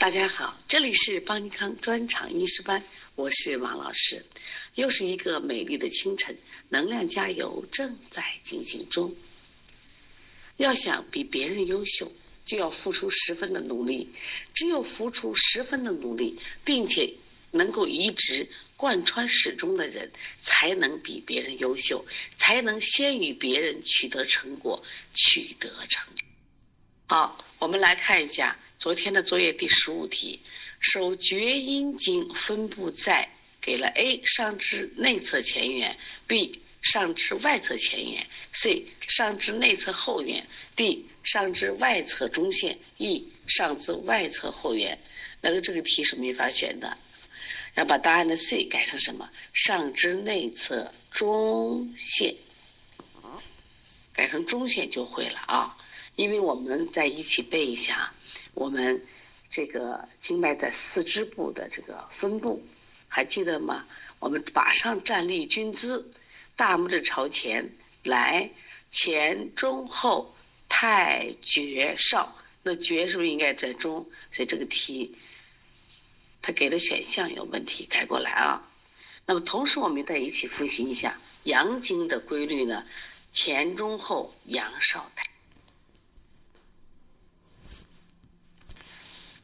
大家好，这里是邦尼康专场医师班，我是王老师。又是一个美丽的清晨，能量加油正在进行中。要想比别人优秀，就要付出十分的努力。只有付出十分的努力，并且能够一直贯穿始终的人，才能比别人优秀，才能先于别人取得成果，取得成。好，我们来看一下。昨天的作业第十五题，手厥阴经分布在给了 A 上肢内侧前缘，B 上肢外侧前缘，C 上肢内侧后缘，D 上肢外侧中线，E 上肢外侧后缘。那个这个题是没法选的，要把答案的 C 改成什么？上肢内侧中线，改成中线就会了啊。因为我们在一起背一下。我们这个经脉在四肢部的这个分布，还记得吗？我们马上站立军姿，大拇指朝前，来前中后太绝少。那绝是不是应该在中？所以这个题他给的选项有问题，改过来啊。那么同时我们再一起复习一下阳经的规律呢？前中后阳少太。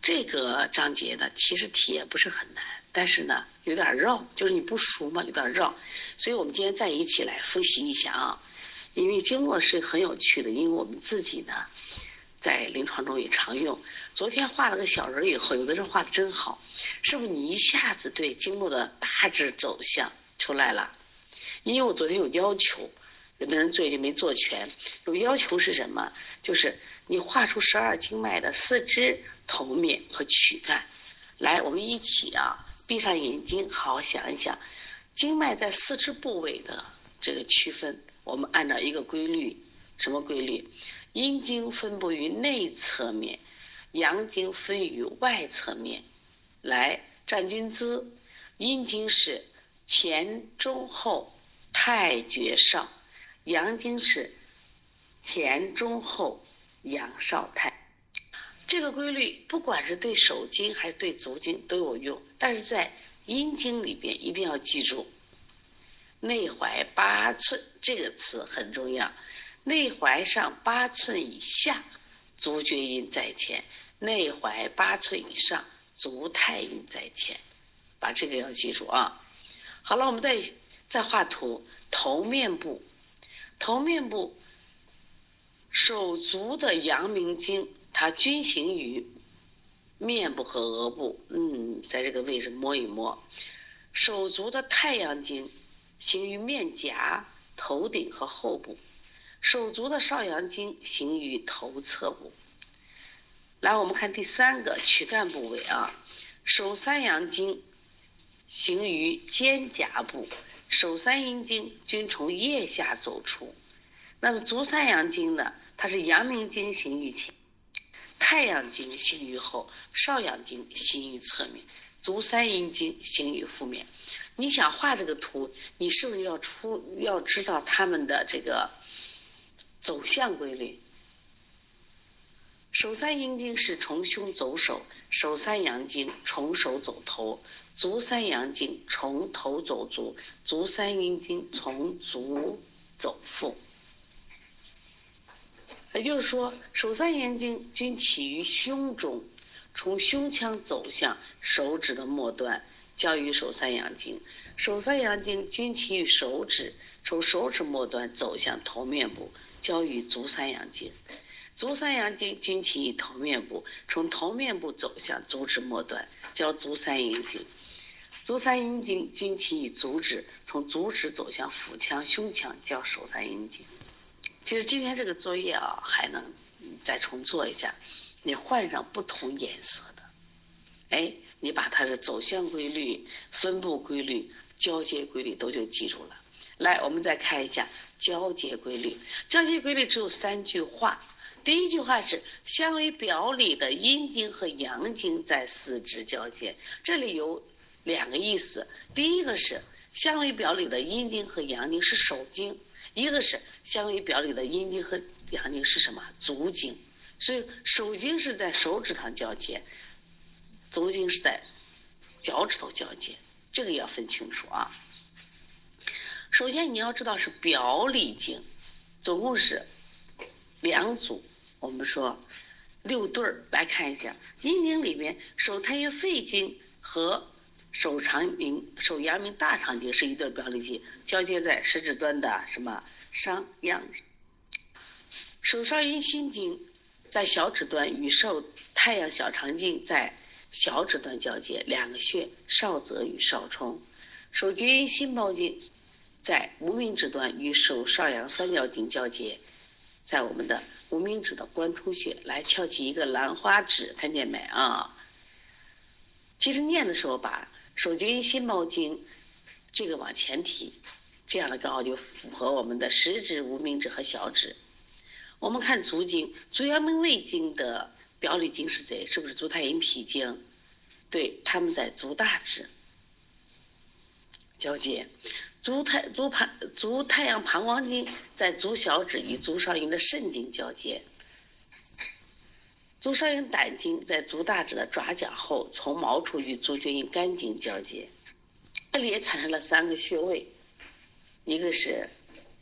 这个章节呢，其实题也不是很难，但是呢有点绕，就是你不熟嘛，有点绕。所以我们今天再一起来复习一下啊。因为经络是很有趣的，因为我们自己呢在临床中也常用。昨天画了个小人以后，有的人画的真好，是不是你一下子对经络的大致走向出来了？因为我昨天有要求。有的人做就没做全，有要求是什么？就是你画出十二经脉的四肢、头面和躯干。来，我们一起啊，闭上眼睛，好好想一想，经脉在四肢部位的这个区分。我们按照一个规律，什么规律？阴经分布于内侧面，阳经分于外侧面。来，站军姿，阴经是前中后太厥少。阳经是前中后阳少太，这个规律不管是对手经还是对足经都有用，但是在阴经里边一定要记住，内踝八寸这个词很重要。内踝上八寸以下，足厥阴在前；内踝八寸以上，足太阴在前。把这个要记住啊。好了，我们再再画图，头面部。头面部手足的阳明经，它均行于面部和额部。嗯，在这个位置摸一摸。手足的太阳经行于面颊、头顶和后部。手足的少阳经行于头侧部。来，我们看第三个躯干部位啊，手三阳经行于肩胛部。手三阴经均从腋下走出，那么足三阳经呢？它是阳明经行于前，太阳经行于后，少阳经行于侧面，足三阴经行于腹面。你想画这个图，你是不是要出要知道它们的这个走向规律？手三阴经是从胸走手，手三阳经从手走头，足三阳经从头走足，足三阴经从足走腹。也就是说，手三阳经均起于胸中，从胸腔走向手指的末端，交于手三阳经；手三阳经均起于手指，从手指末端走向头面部，交于足三阳经。足三阳经均起于头面部，从头面部走向足趾末端，交足三阴经；足三阴经均起于足趾，从足趾走向腹腔、胸腔，叫手三阴经。其实今天这个作业啊，还能再重做一下，你换上不同颜色的，哎，你把它的走向规律、分布规律、交接规律都就记住了。来，我们再看一下交接规律。交接规律只有三句话。第一句话是相为表里的阴经和阳经在四肢交接，这里有两个意思。第一个是相为表里的阴经和阳经是手经，一个是相为表里的阴经和阳经是什么足经。所以手经是在手指上交接，足经是在脚趾头交接，这个要分清楚啊。首先你要知道是表里经，总共是两组，我们说六对儿来看一下。阴经里面，手太阴肺经和手长明、手阳明大肠经是一对表里经，交接在食指端的什么商阳。手少阴心经在小指端，与手太阳小肠经在小指端交接，两个穴少泽与少冲。手厥阴心包经在无名指端，与手少阳三角经交接，在我们的无名指的关冲穴。来翘起一个兰花指，看见没啊？其实念的时候，把手厥阴心包经这个往前提，这样的刚好就符合我们的食指、无名指和小指。我们看足经，足阳明胃经的表里经是谁？是不是足太阴脾经？对，他们在足大指交接。足太足膀足太阳膀胱经在足小指与足少阴的肾经交接。足少阴胆经在足大指的爪角后，从毛处与足厥阴肝经交接。这里也产生了三个穴位，一个是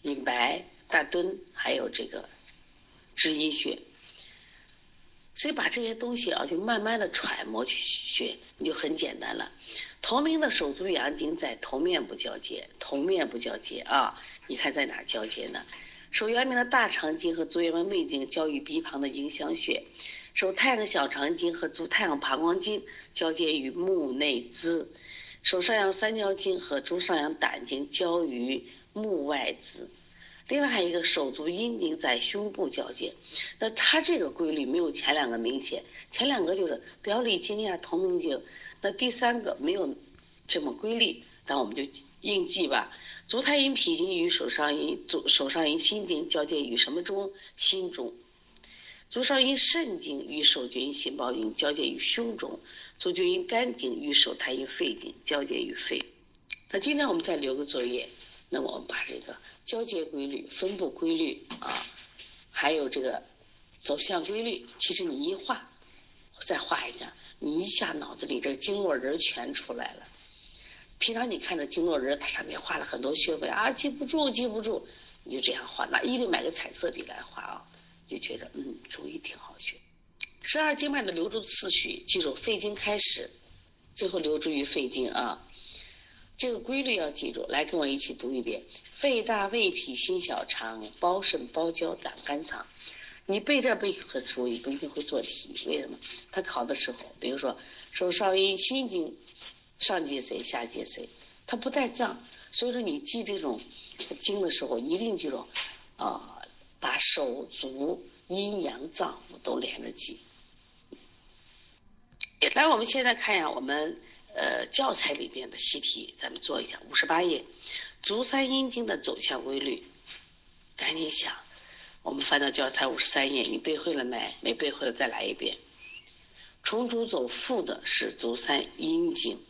隐白、大敦，还有这个。知阴穴，所以把这些东西啊，就慢慢的揣摩去学，你就很简单了。同名的手足阳经在头面部交接，头面部交接啊，你看在哪交接呢？手阳明的大肠经和足阳明胃经交于鼻旁的迎香穴，手太阳小肠经和足太阳膀胱经交接于目内眦，手少阳三焦经和足少阳胆经交于目外眦。另外还有一个手足阴经在胸部交接，那它这个规律没有前两个明显，前两个就是表里经呀、同名经，那第三个没有这么规律，那我们就应记吧。足太阴脾经与手少阴足手少阴心经交接于什么中？心中。足少阴肾经与手厥阴心包经交接于胸中。足厥阴肝经与手太阴肺经交接于肺。那今天我们再留个作业。那么我们把这个交接规律、分布规律啊，还有这个走向规律，其实你一画，再画一下，你一下脑子里这个经络人全出来了。平常你看着经络人，它上面画了很多穴位啊，记不住，记不住，你就这样画，那一定买个彩色笔来画啊，就觉得嗯，中医挺好学。十二经脉的流注次序，记住肺经开始，最后流注于肺经啊。这个规律要记住，来跟我一起读一遍：肺大、胃脾、心小肠、包肾、包胶、胆、肝、藏。你背这背很熟，也不一定会做题。为什么？他考的时候，比如说手少阴心经，上接谁，下接谁，他不带脏，所以说你记这种经的时候，一定记住，啊，把手足阴阳脏腑都连着记。来，我们现在看一下我们。呃，教材里边的习题，咱们做一下。五十八页，足三阴经的走向规律，赶紧想。我们翻到教材五十三页，你背会了没？没背会的再来一遍。从足走腹的是足三阴经。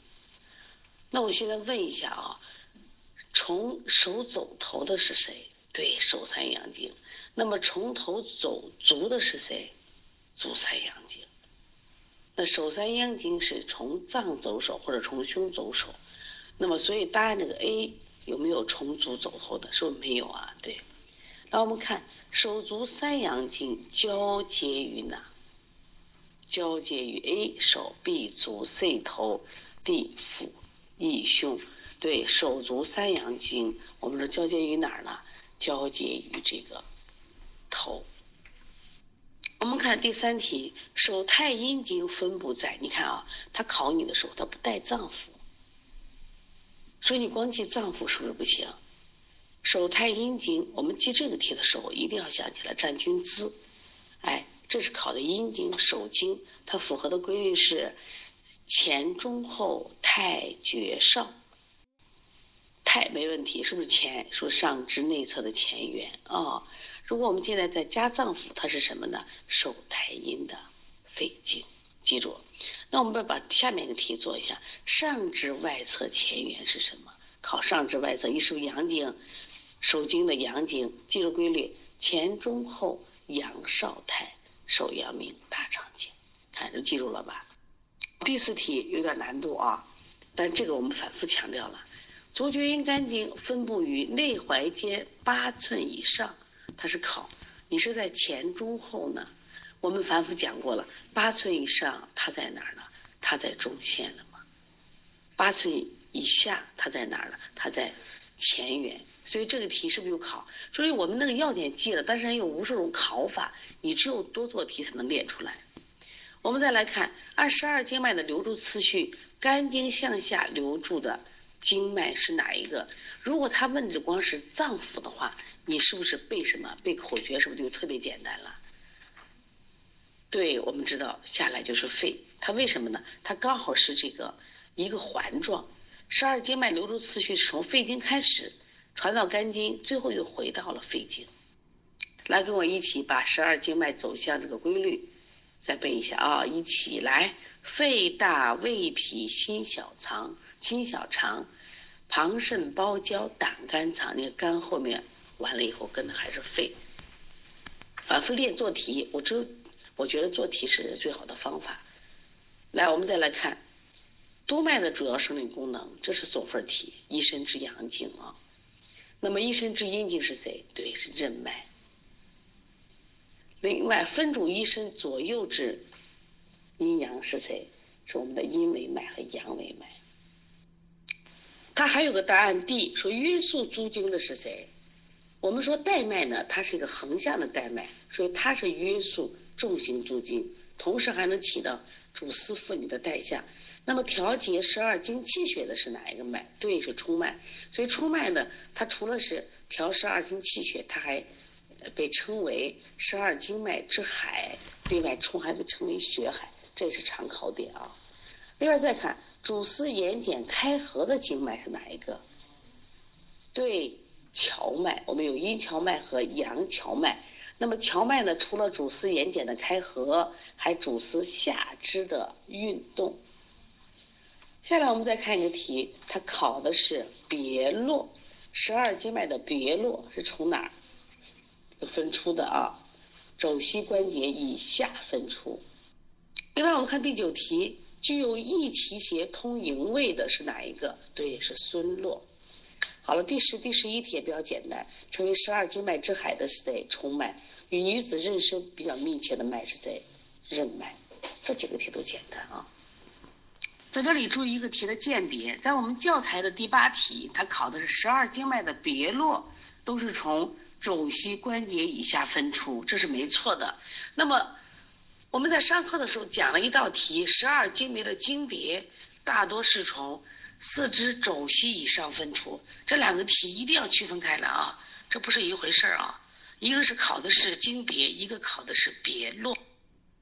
那我现在问一下啊，从手走头的是谁？对手三阳经。那么从头走足的是谁？足三阳经。那手三阳经是从脏走手或者从胸走手，那么所以答案这个 A 有没有从足走头的？是不是没有啊？对。那我们看手足三阳经交接于哪？交接于 A 手 B 足 C 头 D 腹 E 胸。对，手足三阳经我们说交接于哪儿呢？交接于这个头。我们看第三题，手太阴经分布在，你看啊，他考你的时候他不带脏腑，所以你光记脏腑是不是不行？手太阴经，我们记这个题的时候一定要想起来站军姿，哎，这是考的阴经手经，它符合的规律是前中后太厥上，太没问题，是不是前？说上肢内侧的前缘啊。如果我们现在再加脏腑，它是什么呢？手太阴的肺经，记住。那我们再把下面一个题做一下：上肢外侧前缘是什么？考上肢外侧，一是阳经，手经的阳经，记住规律：前中后阳少太，手阳明大肠经。看，就记住了吧？第四题有点难度啊，但这个我们反复强调了。足厥阴肝经分布于内踝尖八寸以上，它是考你是在前中后呢？我们反复讲过了，八寸以上它在哪儿呢？它在中线了嘛？八寸以下它在哪儿呢？它在前缘。所以这个题是不是又考？所以我们那个要点记了，但是有无数种考法，你只有多做题才能练出来。我们再来看，按十二经脉的流注次序，肝经向下流注的经脉是哪一个？如果他问的光是脏腑的话，你是不是背什么？背口诀是不是就特别简单了？对，我们知道下来就是肺，它为什么呢？它刚好是这个一个环状，十二经脉流注次序是从肺经开始。传到肝经，最后又回到了肺经。来，跟我一起把十二经脉走向这个规律再背一下啊！一起来，肺大胃脾心小肠，心小肠，膀肾包胶胆肝藏。那个肝后面完了以后跟的还是肺。反复练做题，我这我觉得做题是最好的方法。来，我们再来看督脉的主要生理功能，这是总分题，一身之阳经啊。那么一身之阴经是谁？对，是任脉。另外分主一身左右之阴阳是谁？是我们的阴维脉和阳维脉。它还有个答案 D，说约束诸经的是谁？我们说带脉呢，它是一个横向的带脉，所以它是约束重型诸经，同时还能起到主司妇女的带下。那么调节十二经气血的是哪一个脉？对应，是冲脉。所以冲脉呢，它除了是调十二经气血，它还被称为十二经脉之海。另外，冲还被称为血海，这也是常考点啊。另外再看主司眼睑开合的经脉是哪一个？对，荞麦。我们有阴荞麦和阳荞麦。那么荞麦呢，除了主司眼睑的开合，还主司下肢的运动。下来我们再看一个题，它考的是别络，十二经脉的别络是从哪儿分出的啊？肘膝关节以下分出。另外我们看第九题，具有益气血通营卫的是哪一个？对，是孙络。好了，第十、第十一题也比较简单，成为十二经脉之海的是谁？冲脉。与女子妊娠比较密切的脉是谁？任脉。这几个题都简单啊。在这里注意一个题的鉴别，在我们教材的第八题，它考的是十二经脉的别络，都是从肘膝关节以下分出，这是没错的。那么我们在上课的时候讲了一道题，十二经脉的经别大多是从四肢肘膝以上分出，这两个题一定要区分开来啊，这不是一回事儿啊。一个是考的是经别，一个考的是别络。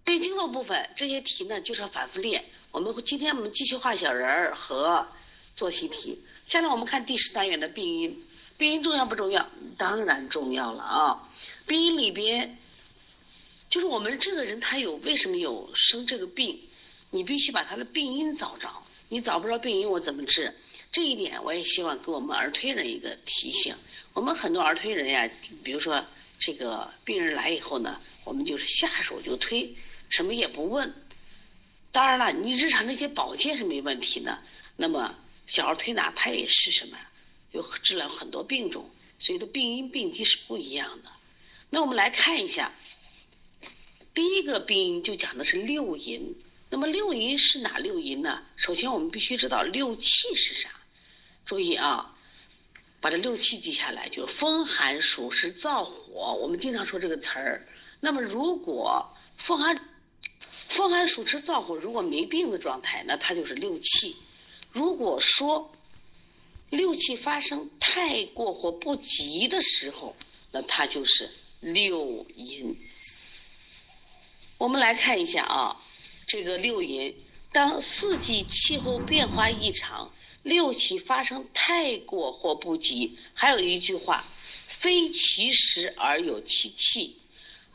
对经络部分这些题呢，就是要反复练。我们今天我们继续画小人儿和做习题。下来我们看第十单元的病因，病因重要不重要？当然重要了啊！病因里边，就是我们这个人他有为什么有生这个病，你必须把他的病因找着。你找不着病因，我怎么治？这一点我也希望给我们儿推人一个提醒。我们很多儿推人呀，比如说这个病人来以后呢，我们就是下手就推。什么也不问，当然了，你日常那些保健是没问题的。那么小儿推拿它也是什么？有治疗很多病种，所以的病因病机是不一样的。那我们来看一下，第一个病因就讲的是六淫。那么六淫是哪六淫呢？首先我们必须知道六气是啥。注意啊，把这六气记下来，就是风寒暑湿燥火。我们经常说这个词儿。那么如果风寒风寒暑湿燥火，如果没病的状态，那它就是六气；如果说六气发生太过或不及的时候，那它就是六淫。我们来看一下啊，这个六淫，当四季气候变化异常，六气发生太过或不及，还有一句话，非其时而有其气，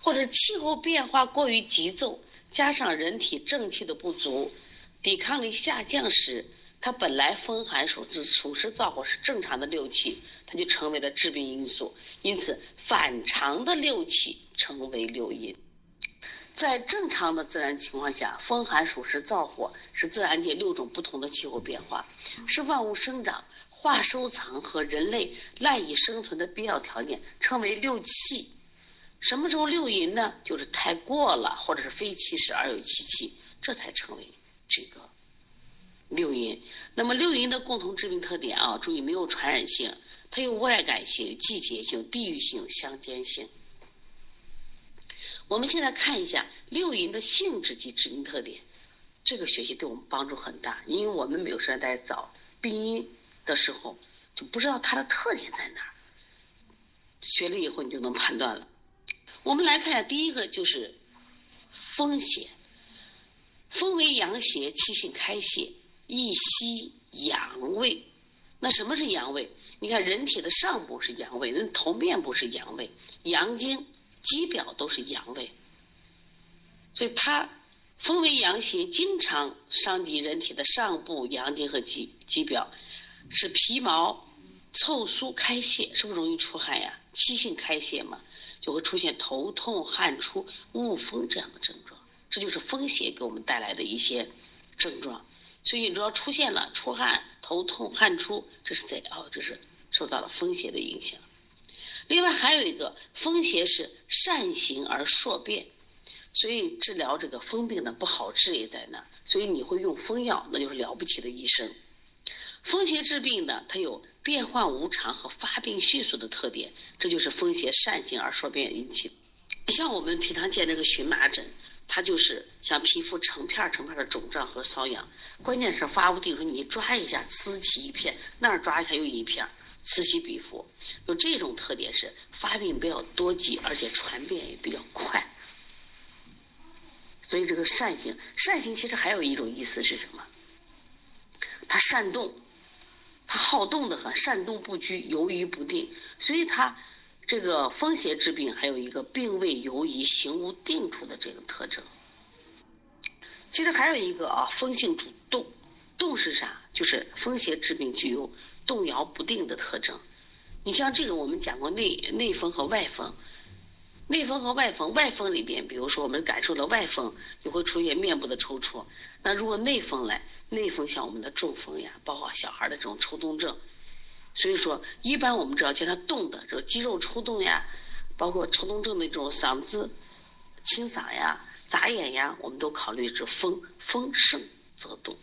或者气候变化过于急骤。加上人体正气的不足，抵抗力下降时，它本来风寒暑湿暑湿燥火是正常的六气，它就成为了致病因素。因此，反常的六气称为六淫。在正常的自然情况下，风寒暑湿燥火是自然界六种不同的气候变化，是万物生长、化收藏和人类赖以生存的必要条件，称为六气。什么时候六淫呢？就是太过了，或者是非其时而有其气，这才称为这个六淫。那么六淫的共同致病特点啊，注意没有传染性，它有外感性、季节性、地域性、相间性。我们现在看一下六淫的性质及致病特点，这个学习对我们帮助很大，因为我们没有时间在找病因的时候，就不知道它的特点在哪儿。学了以后你就能判断了。我们来看一下，第一个就是风邪。风为阳邪，气性开泄，易息阳位。那什么是阳位？你看人体的上部是阳位，人头面部是阳位，阳经。肌表都是阳位，所以它风为阳邪，经常伤及人体的上部阳经和肌肌表，使皮毛凑疏开泄，是不是容易出汗呀？气性开泄嘛，就会出现头痛、汗出、恶风这样的症状，这就是风邪给我们带来的一些症状。所以你只要出现了出汗、头痛、汗出，这是在哦，这是受到了风邪的影响。另外还有一个风邪是善行而数变，所以治疗这个风病的不好治也在那儿，所以你会用风药，那就是了不起的医生。风邪治病呢，它有变幻无常和发病迅速的特点，这就是风邪善行而数变引起。像我们平常见这个荨麻疹，它就是像皮肤成片成片的肿胀和瘙痒，关键是发不定时你抓一下呲起一片，那儿抓一下又一片。此起彼伏，有这种特点是发病比较多疾，而且传变也比较快。所以这个善行，善行其实还有一种意思是什么？它善动，它好动的很，善动不居，游移不定。所以它这个风邪治病还有一个病位游移、行无定处的这个特征。其实还有一个啊，风性主动，动是啥？就是风邪治病具有。动摇不定的特征，你像这种我们讲过内内风和外风，内风和外风，外风里边，比如说我们感受到外风就会出现面部的抽搐，那如果内风来，内风像我们的中风呀，包括小孩的这种抽动症，所以说一般我们知道叫他动的，这肌肉抽动呀，包括抽动症的这种嗓子清嗓呀、眨眼呀，我们都考虑是风，风盛则动。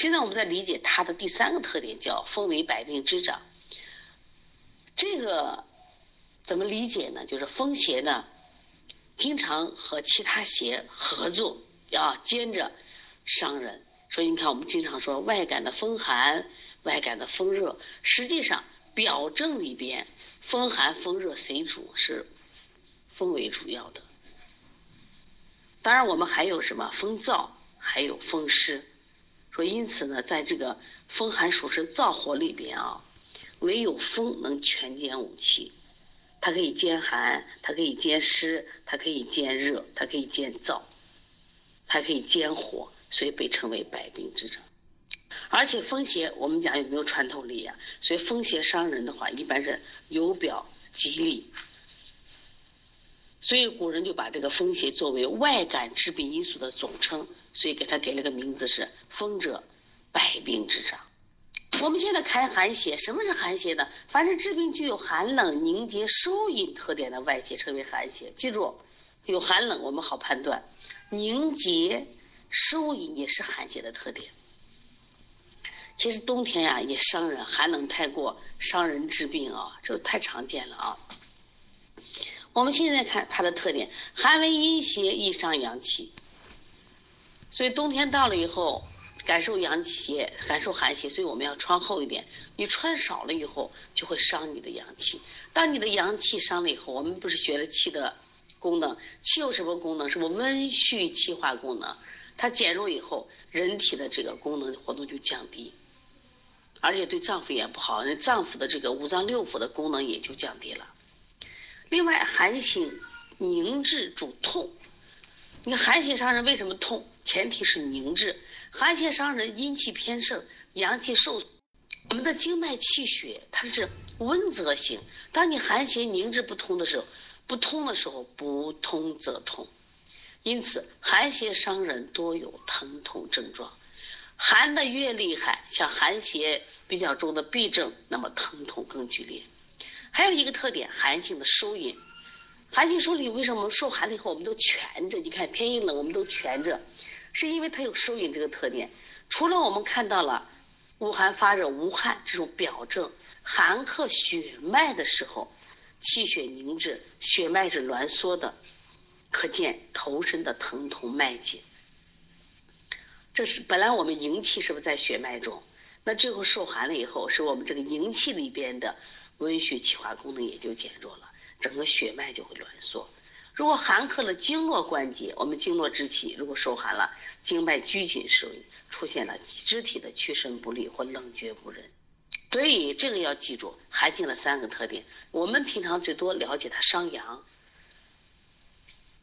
现在我们在理解它的第三个特点，叫风为百病之长。这个怎么理解呢？就是风邪呢，经常和其他邪合作，啊，兼着伤人。所以你看，我们经常说外感的风寒，外感的风热，实际上表症里边风寒风热谁主？是风为主要的。当然，我们还有什么风燥，还有风湿。说，因此呢，在这个风寒暑湿燥火里边啊，唯有风能全兼五气，它可以兼寒，它可以兼湿，它可以兼热，它可以兼燥，它可以兼火，所以被称为百病之长。而且风邪，我们讲有没有穿透力呀？所以风邪伤人的话，一般是由表及里。所以古人就把这个风邪作为外感致病因素的总称，所以给他给了个名字是“风者百病之长”。我们现在看寒邪，什么是寒邪呢？凡是治病具有寒冷、凝结、收引特点的外邪称为寒邪。记住，有寒冷我们好判断，凝结、收引也是寒邪的特点。其实冬天呀也伤人，寒冷太过伤人治病啊，这太常见了啊。我们现在看它的特点，寒为阴邪，易伤阳气。所以冬天到了以后，感受阳气，感受寒邪，所以我们要穿厚一点。你穿少了以后，就会伤你的阳气。当你的阳气伤了以后，我们不是学了气的功能？气有什么功能？什么温煦气化功能？它减弱以后，人体的这个功能活动就降低，而且对脏腑也不好，那脏腑的这个五脏六腑的功能也就降低了。另外，寒性凝滞主痛。你寒邪伤人为什么痛？前提是凝滞。寒邪伤人，阴气偏盛，阳气受。我们的经脉气血它是温则行。当你寒邪凝滞不通的时候，不通的时候不通则痛。因此寒邪伤人多有疼痛症状。寒的越厉害，像寒邪比较重的痹症，那么疼痛更剧烈。还有一个特点，寒性的收引。寒性收引为什么受寒了以后我们都蜷着？你看天一冷我们都蜷着，是因为它有收引这个特点。除了我们看到了恶寒发热、无汗这种表症，寒克血脉的时候，气血凝滞，血脉是挛缩的，可见头身的疼痛脉结。这是本来我们营气是不是在血脉中？那最后受寒了以后，是我们这个营气里边的温煦气化功能也就减弱了，整个血脉就会挛缩。如果寒克了经络关节，我们经络之气如果受寒了，经脉拘紧受引，出现了肢体的屈伸不利或冷绝不仁。所以这个要记住寒性的三个特点。我们平常最多了解它伤阳，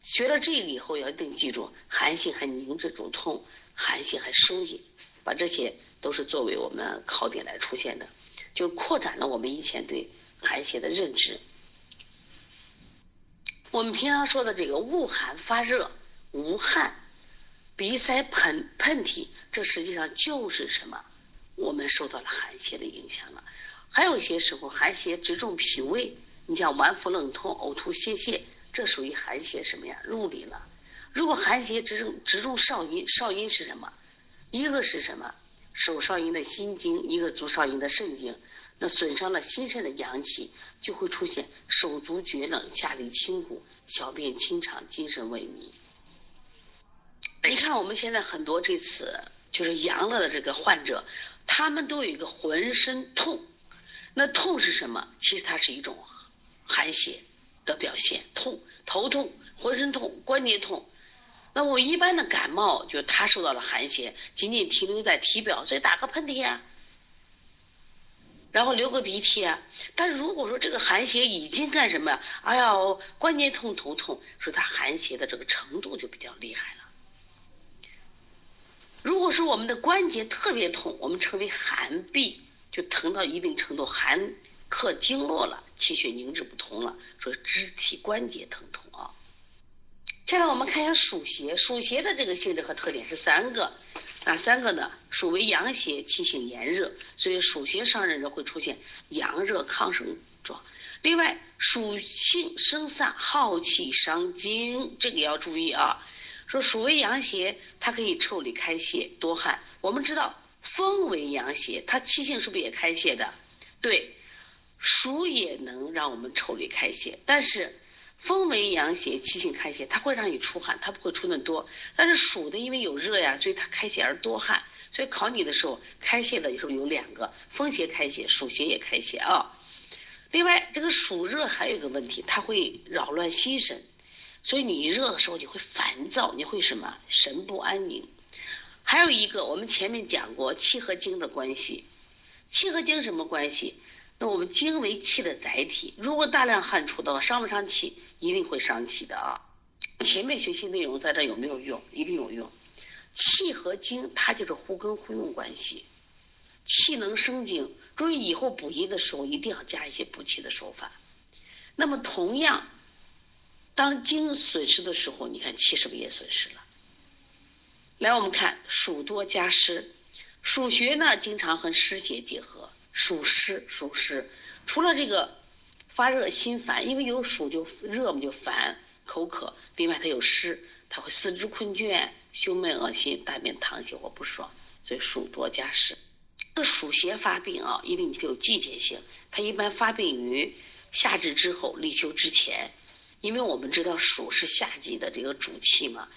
学了这个以后要一定记住寒性还凝滞主痛。寒性还收引，把这些都是作为我们考点来出现的，就扩展了我们以前对寒邪的认知。我们平常说的这个恶寒发热、无汗、鼻塞、喷喷嚏，这实际上就是什么？我们受到了寒邪的影响了。还有一些时候，寒邪直中脾胃，你像脘腹冷痛、呕吐泄泻，这属于寒邪什么呀？入里了。如果寒邪直中直中少阴，少阴是什么？一个是什么？手少阴的心经，一个足少阴的肾经。那损伤了心肾的阳气，就会出现手足厥冷、下利清谷、小便清长、精神萎靡。你看我们现在很多这次就是阳了的这个患者，他们都有一个浑身痛。那痛是什么？其实它是一种寒邪的表现，痛、头痛、浑身痛、关节痛。那我一般的感冒，就他受到了寒邪，仅仅停留在体表，所以打个喷嚏啊，然后流个鼻涕啊。但如果说这个寒邪已经干什么呀？哎呀，关节痛、头痛，说他寒邪的这个程度就比较厉害了。如果说我们的关节特别痛，我们称为寒痹，就疼到一定程度，寒克经络了，气血凝滞不通了，说肢体关节疼痛啊。接下来我们看一下暑邪，暑邪的这个性质和特点是三个，哪三个呢？暑为阳邪，气性炎热，所以暑邪伤人者会出现阳热亢盛状。另外，暑性生散，耗气伤精，这个要注意啊。说暑为阳邪，它可以腠理开泄，多汗。我们知道风为阳邪，它气性是不是也开泄的？对，暑也能让我们腠理开泄，但是。风为阳邪，气性开泄，它会让你出汗，它不会出那么多。但是暑的因为有热呀，所以它开泄而多汗。所以考你的时候，开泄的是不是有两个？风邪开泄，暑邪也开泄啊。另外，这个暑热还有一个问题，它会扰乱心神，所以你热的时候你会烦躁，你会什么神不安宁。还有一个，我们前面讲过气和精的关系，气和精什么关系？那我们精为气的载体，如果大量汗出的话，伤不伤气？一定会伤气的啊！前面学习内容在这有没有用？一定有用。气和精，它就是互根互用关系。气能生精，注意以后补阴的时候一定要加一些补气的手法。那么同样，当精损失的时候，你看气是不是也损失了？来，我们看暑多加湿，暑邪呢经常和湿邪结合。暑湿，暑湿，除了这个发热心烦，因为有暑就热嘛，就烦口渴。另外它有湿，它会四肢困倦、胸闷恶心、大便溏稀或不爽，所以暑多加湿。这暑邪发病啊，一定有季节性，它一般发病于夏至之后、立秋之前，因为我们知道暑是夏季的这个主气嘛。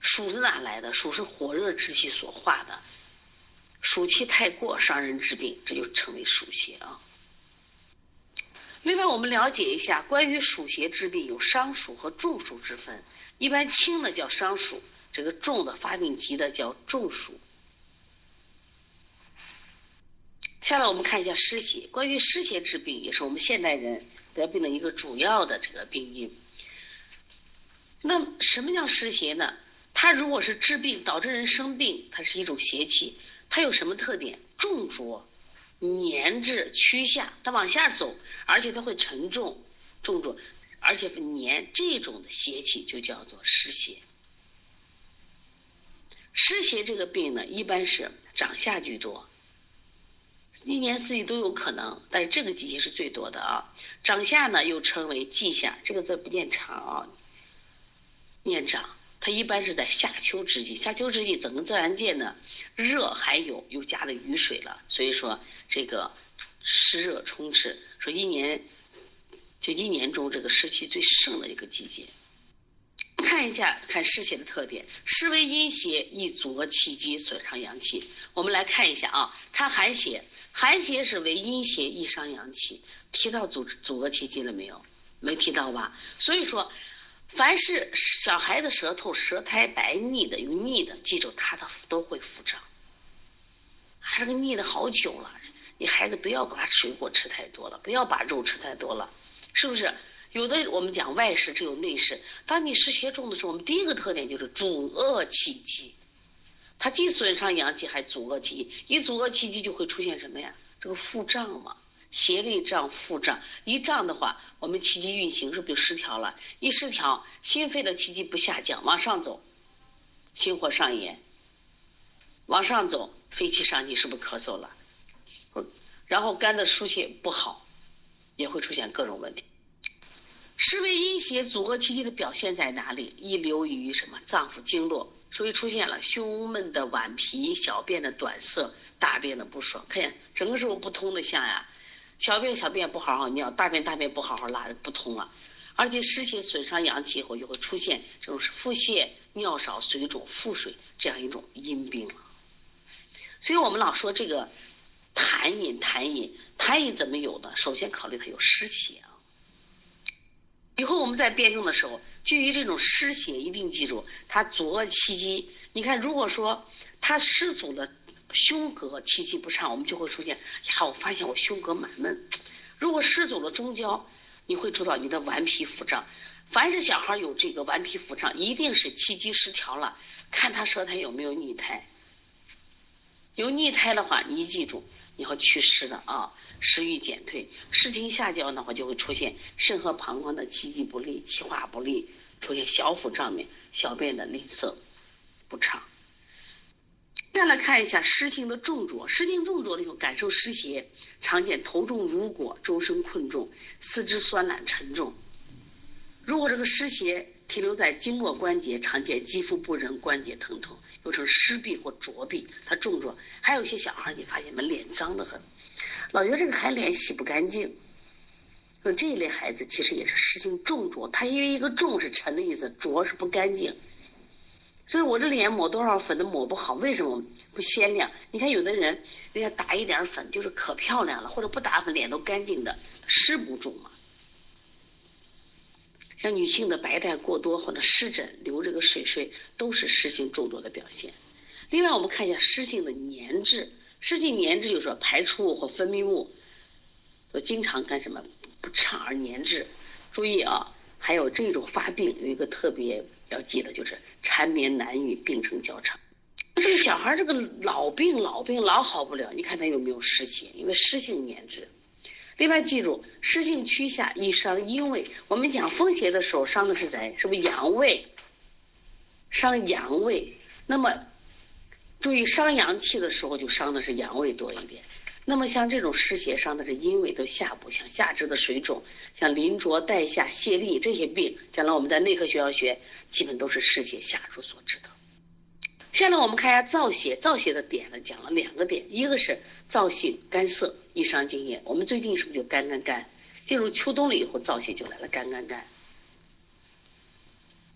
暑是哪来的？暑是火热之气所化的。暑气太过伤人之病，这就称为暑邪啊。另外，我们了解一下关于暑邪治病有伤暑和中暑之分。一般轻的叫伤暑，这个重的发病急的叫中暑。下来我们看一下湿邪。关于湿邪治病，也是我们现代人得病的一个主要的这个病因。那什么叫湿邪呢？它如果是治病导致人生病，它是一种邪气。它有什么特点？重浊、粘滞、趋下，它往下走，而且它会沉重、重重。而且黏，这种的邪气就叫做湿邪。湿邪这个病呢，一般是长夏居多，一年四季都有可能，但是这个季节是最多的啊。长夏呢，又称为季夏，这个字不念长啊，念长。它一般是在夏秋之际，夏秋之际，整个自然界呢热还有又加了雨水了，所以说这个湿热充斥，说一年就一年中这个湿气最盛的一个季节。看一下，看湿邪的特点，湿为阴邪，易阻遏气机，损伤阳气。我们来看一下啊，看寒邪，寒邪是为阴邪，易伤阳气。提到阻阻遏气机了没有？没提到吧？所以说，凡是小孩的舌头舌苔白腻的，有腻的，记住他的都会腹胀。啊，这个腻的好久了，你孩子不要把水果吃太多了，不要把肉吃太多了，是不是？有的我们讲外湿，只有内湿。当你湿邪重的时候，我们第一个特点就是阻遏气机，它既损伤阳气，还阻遏气机。一阻遏气机，就会出现什么呀？这个腹胀嘛，邪里胀，腹胀。一胀的话，我们气机运行是不是就失调了？一失调，心肺的气机不下降，往上走，心火上炎，往上走，肺气上逆，是不是咳嗽了？然后肝的疏泄不好，也会出现各种问题。湿为阴邪，阻遏气机的表现在哪里？易流于什么脏腑经络，所以出现了胸闷的顽皮、小便的短涩、大便的不爽。看见整个是不是不通的象呀？小便小便不好好尿，大便大便不好好拉，不通了。而且湿邪损伤阳气以后，就会出现这种腹泻、尿少、水肿、腹水这样一种阴病。所以我们老说这个痰饮，痰饮，痰饮怎么有呢？首先考虑它有湿邪啊。以后我们在辩证的时候，基于这种湿邪，一定记住它阻遏气机。你看，如果说它湿阻了胸膈，气机不畅，我们就会出现呀，我发现我胸膈满闷。如果湿阻了中焦，你会知道你的顽皮腹胀。凡是小孩有这个顽皮腹胀，一定是气机失调了。看他舌苔有没有逆苔，有逆苔的话，你记住。你要祛湿的啊，食欲减退，湿情下焦的话，就会出现肾和膀胱的气机不利、气化不利，出现小腹胀满、小便的吝啬不畅。再来看一下湿性的重浊，湿性重浊的以后，感受湿邪，常见头重如裹、周身困重、四肢酸懒沉重。如果这个湿邪停留在经络关节，常见肌肤不仁、关节疼痛。又称湿痹或浊痹，它重浊。还有一些小孩你发现没，脸脏的很，老觉得这个孩子脸洗不干净。说这一类孩子其实也是湿性重浊，他因为一个重是沉的意思，浊是不干净。所以我这脸抹多少粉都抹不好，为什么不鲜亮？你看有的人，人家打一点粉就是可漂亮了，或者不打粉脸都干净的，湿不重嘛。像女性的白带过多或者湿疹、流这个水水，都是湿性重浊的表现。另外，我们看一下湿性的粘滞，湿性粘滞就是说排出物或分泌物，都经常干什么不畅而粘滞。注意啊，还有这种发病有一个特别要记得，就是缠绵难愈，病程较长。这个小孩这个老病老病老好不了，你看他有没有湿邪？因为湿性粘滞。另外，记住湿性趋下易伤阴胃。我们讲风邪的时候，伤的是谁？是不是阳胃？伤阳胃。那么，注意伤阳气的时候，就伤的是阳胃多一点。那么，像这种湿邪伤的是阴胃的下部，像下肢的水肿，像淋浊带下泄痢这些病，将来我们在内科学校学，基本都是湿邪下注所致的。下来我们看一下燥邪，燥邪的点呢，讲了两个点，一个是燥性干涩。易伤津液，我们最近是不是就干干干？进入秋冬了以后，燥邪就来了，干干干。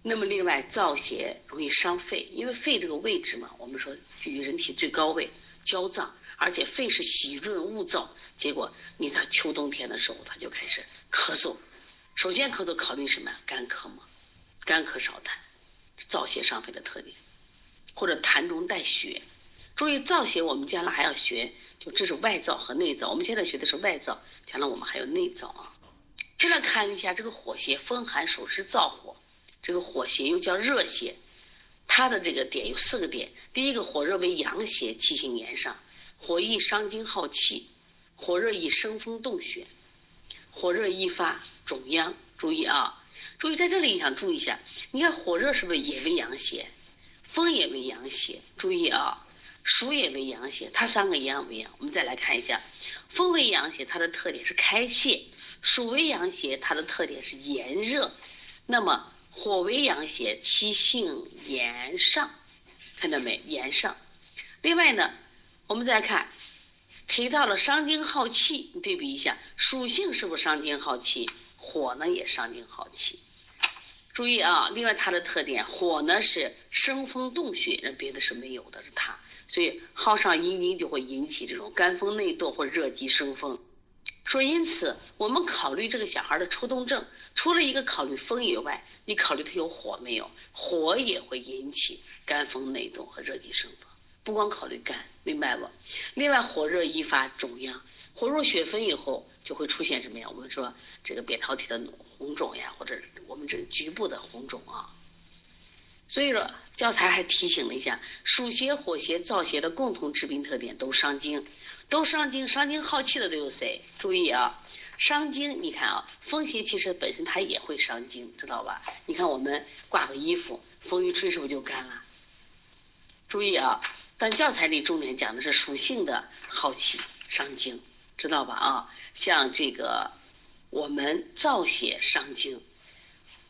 那么另外，燥邪容易伤肺，因为肺这个位置嘛，我们说距人体最高位，焦脏，而且肺是喜润恶燥，结果你在秋冬天的时候，它就开始咳嗽。首先咳嗽考虑什么呀？干咳嘛，干咳少痰，燥邪伤肺的特点，或者痰中带血。注意燥邪，我们将来还要学。就这是外燥和内燥，我们现在学的是外燥，将来我们还有内燥啊。现在看一下这个火邪，风寒暑湿燥火，这个火邪又叫热邪，它的这个点有四个点。第一个，火热为阳邪，气性炎上，火易伤精耗气，火热易生风动血，火热易发肿疡，注意啊，注意在这里你想注意一下，你看火热是不是也为阳邪？风也为阳邪，注意啊，暑也为阳邪，它三个一样不一样？我们再来看一下，风为阳邪，它的特点是开泄；暑为阳邪，它的特点是炎热。那么火为阳邪，其性炎上，看到没？炎上。另外呢，我们再看，提到了伤精耗气，你对比一下，属性是不是伤精耗气？火呢也伤精耗气。注意啊，另外它的特点，火呢是生风动血，那别的是没有的，是它，所以耗上阴经就会引起这种肝风内动或热极生风。说因此，我们考虑这个小孩的抽动症，除了一个考虑风以外，你考虑他有火没有？火也会引起肝风内动和热极生风，不光考虑肝，明白不？另外，火热易发肿样，火入血分以后就会出现什么呀？我们说这个扁桃体的红肿呀，或者我们这局部的红肿啊。所以说，教材还提醒了一下，暑邪、火邪、燥邪的共同致病特点都伤精，都伤精，伤精耗气的都有谁？注意啊，伤精，你看啊，风邪其实本身它也会伤精，知道吧？你看我们挂个衣服，风一吹是不是就干了？注意啊，但教材里重点讲的是属性的耗气伤精，知道吧？啊，像这个我们燥邪伤精。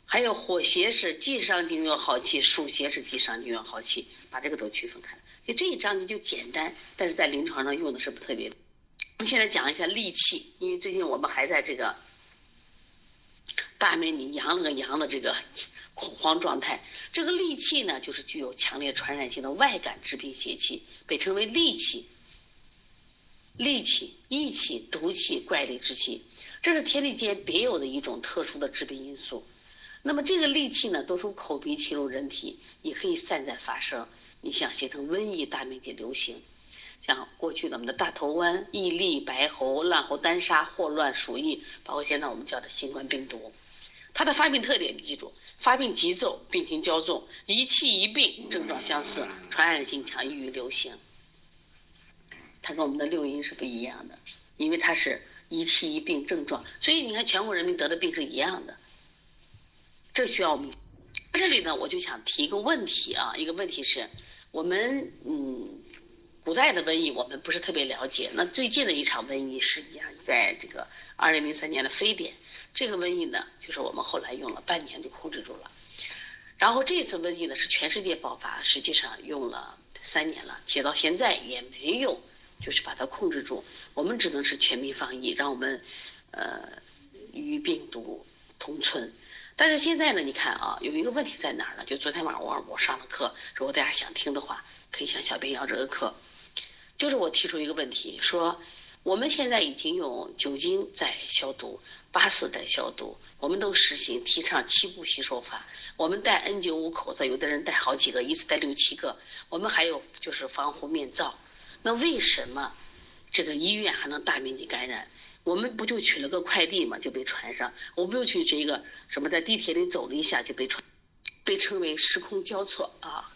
还有火邪是既伤精又耗气，暑邪是既伤精又耗气，把这个都区分开了。就这一章节就简单，但是在临床上用的是不特别。我们现在讲一下戾气，因为最近我们还在这个大门里阳了个阳的这个恐慌状态。这个戾气呢，就是具有强烈传染性的外感致病邪气，被称为戾气。戾气、疫气、毒气、怪力之气，这是天地间别有的一种特殊的致病因素。那么这个戾气呢，都从口鼻侵入人体，也可以散在发生。你想形成瘟疫大面积流行，像过去咱们的大头瘟、疫痢、白喉、烂喉单杀、霍乱、鼠疫，包括现在我们叫的新冠病毒，它的发病特点，你记住：发病急骤，病情较重，一气一病，症状相似，传染性强，易于流行。它跟我们的六淫是不一样的，因为它是一气一病症状，所以你看全国人民得的病是一样的。这需要我们，这里呢，我就想提一个问题啊，一个问题是，我们嗯，古代的瘟疫我们不是特别了解，那最近的一场瘟疫实际上在这个二零零三年的非典，这个瘟疫呢，就是我们后来用了半年就控制住了，然后这次瘟疫呢是全世界爆发，实际上用了三年了，且到现在也没有就是把它控制住，我们只能是全民防疫，让我们呃与病毒同存。但是现在呢，你看啊，有一个问题在哪儿呢？就昨天晚上我我上了课，如果大家想听的话，可以向小编要这个课。就是我提出一个问题，说我们现在已经用酒精在消毒，八四代消毒，我们都实行提倡七步洗手法。我们戴 N 九五口罩，有的人戴好几个，一次戴六七个。我们还有就是防护面罩。那为什么这个医院还能大面积感染？我们不就取了个快递嘛，就被传上；我不就去这个什么，在地铁里走了一下就被传，被称为时空交错啊，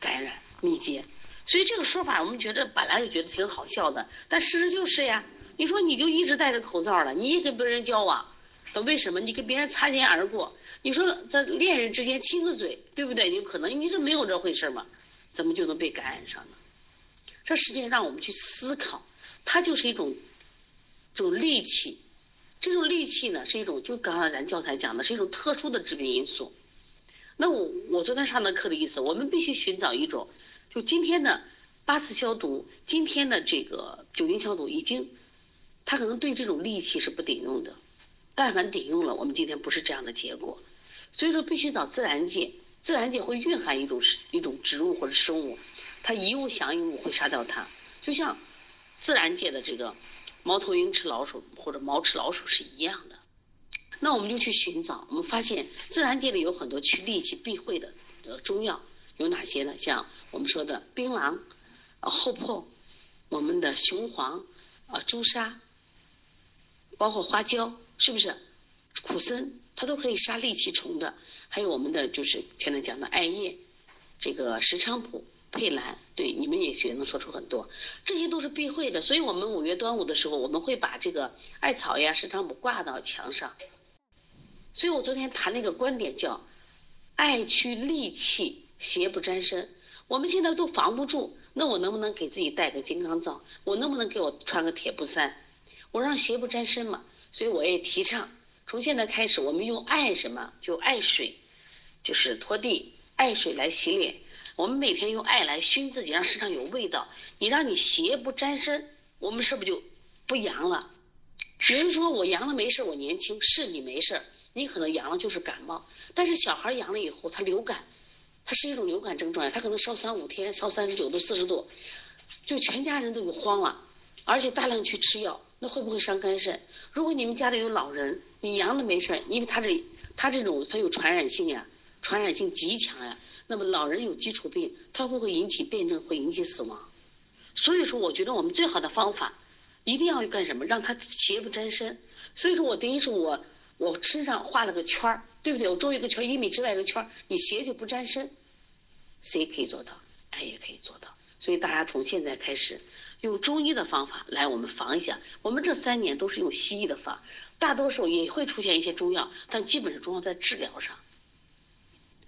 感染密接。所以这个说法我们觉得本来就觉得挺好笑的，但事实就是呀。你说你就一直戴着口罩了，你也跟别人交往，那为什么你跟别人擦肩而过？你说这恋人之间亲个嘴，对不对？你可能你是没有这回事嘛，怎么就能被感染上呢？这实际上让我们去思考，它就是一种。这种戾气，这种戾气呢，是一种就刚才咱教材讲的，是一种特殊的致病因素。那我我昨天上的课的意思，我们必须寻找一种，就今天的八次消毒，今天的这个酒精消毒，已经，它可能对这种戾气是不顶用的。但凡顶用了，我们今天不是这样的结果。所以说，必须找自然界，自然界会蕴含一种一种植物或者生物，它一物降一物会杀掉它，就像自然界的这个。猫头鹰吃老鼠，或者猫吃老鼠是一样的。那我们就去寻找，我们发现自然界里有很多去戾气避讳的呃中药，有哪些呢？像我们说的槟榔、呃厚朴、我们的雄黄、啊朱砂，包括花椒，是不是？苦参它都可以杀戾气虫的。还有我们的就是前面讲的艾叶，这个石菖蒲。佩兰，对你们也也能说出很多，这些都是避讳的。所以我们五月端午的时候，我们会把这个艾草呀、石菖蒲挂到墙上，所以我昨天谈了一个观点叫“爱去戾气，邪不沾身”。我们现在都防不住，那我能不能给自己带个金刚罩？我能不能给我穿个铁布衫？我让邪不沾身嘛。所以我也提倡，从现在开始，我们用爱什么？就爱水，就是拖地，爱水来洗脸。我们每天用爱来熏自己，让身上有味道。你让你邪不沾身，我们是不是就不阳了？有人说我阳了没事，我年轻，是你没事，你可能阳了就是感冒。但是小孩阳了以后，他流感，他是一种流感症状呀，他可能烧三五天，烧三十九度、四十度，就全家人都有慌了，而且大量去吃药，那会不会伤肝肾？如果你们家里有老人，你阳了没事，因为他这他这种他有传染性呀，传染性极强呀。那么老人有基础病，他会不会引起病症，会引起死亡？所以说，我觉得我们最好的方法，一定要干什么？让他邪不沾身。所以说我等于是我我身上画了个圈儿，对不对？我周一个圈一米之外一个圈你邪就不沾身。谁可以做到？爱也可以做到。所以大家从现在开始，用中医的方法来我们防一下。我们这三年都是用西医的方，大多数也会出现一些中药，但基本上中药在治疗上。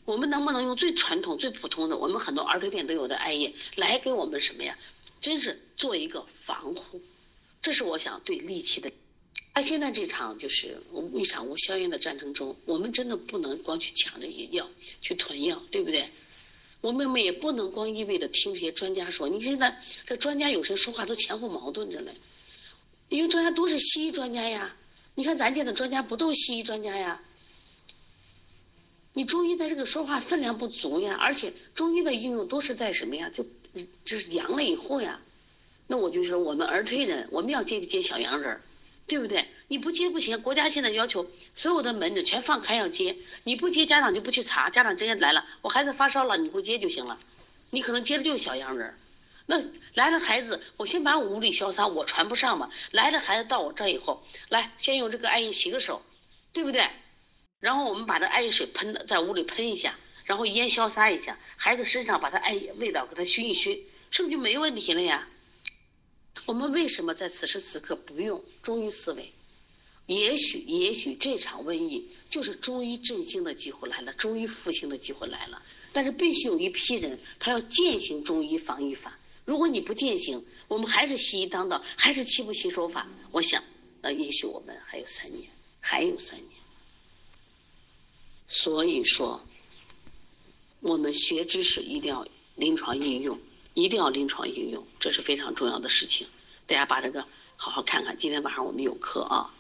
我们能不能用最传统、最普通的，我们很多儿科店都有的艾叶来给我们什么呀？真是做一个防护，这是我想对利气的。那现在这场就是一场无硝烟的战争中，我们真的不能光去抢这些药、去囤药，对不对？我们也不能光一味的听这些专家说。你现在这专家有时说话都前后矛盾着嘞，因为专家都是西医专家呀。你看咱见的专家不都是西医专家呀？你中医在这个说话分量不足呀，而且中医的应用都是在什么呀？就就是阳了以后呀，那我就说我们儿推人，我们要接接小阳人，对不对？你不接不行，国家现在要求所有的门诊全放开要接，你不接家长就不去查，家长直接来了，我孩子发烧了，你给我接就行了，你可能接的就是小洋人，那来了孩子，我先把我屋里消杀，我传不上嘛。来了孩子到我这以后，来先用这个艾叶洗个手，对不对？然后我们把这艾叶水喷在屋里喷一下，然后烟消杀一下，孩子身上把它艾叶味道给它熏一熏，是不是就没问题了呀？我们为什么在此时此刻不用中医思维？也许，也许这场瘟疫就是中医振兴的机会来了，中医复兴的机会来了。但是必须有一批人，他要践行中医防疫法。如果你不践行，我们还是西医当道，还是七步洗手法。我想，那也许我们还有三年，还有三年。所以说，我们学知识一定要临床应用，一定要临床应用，这是非常重要的事情。大家把这个好好看看。今天晚上我们有课啊。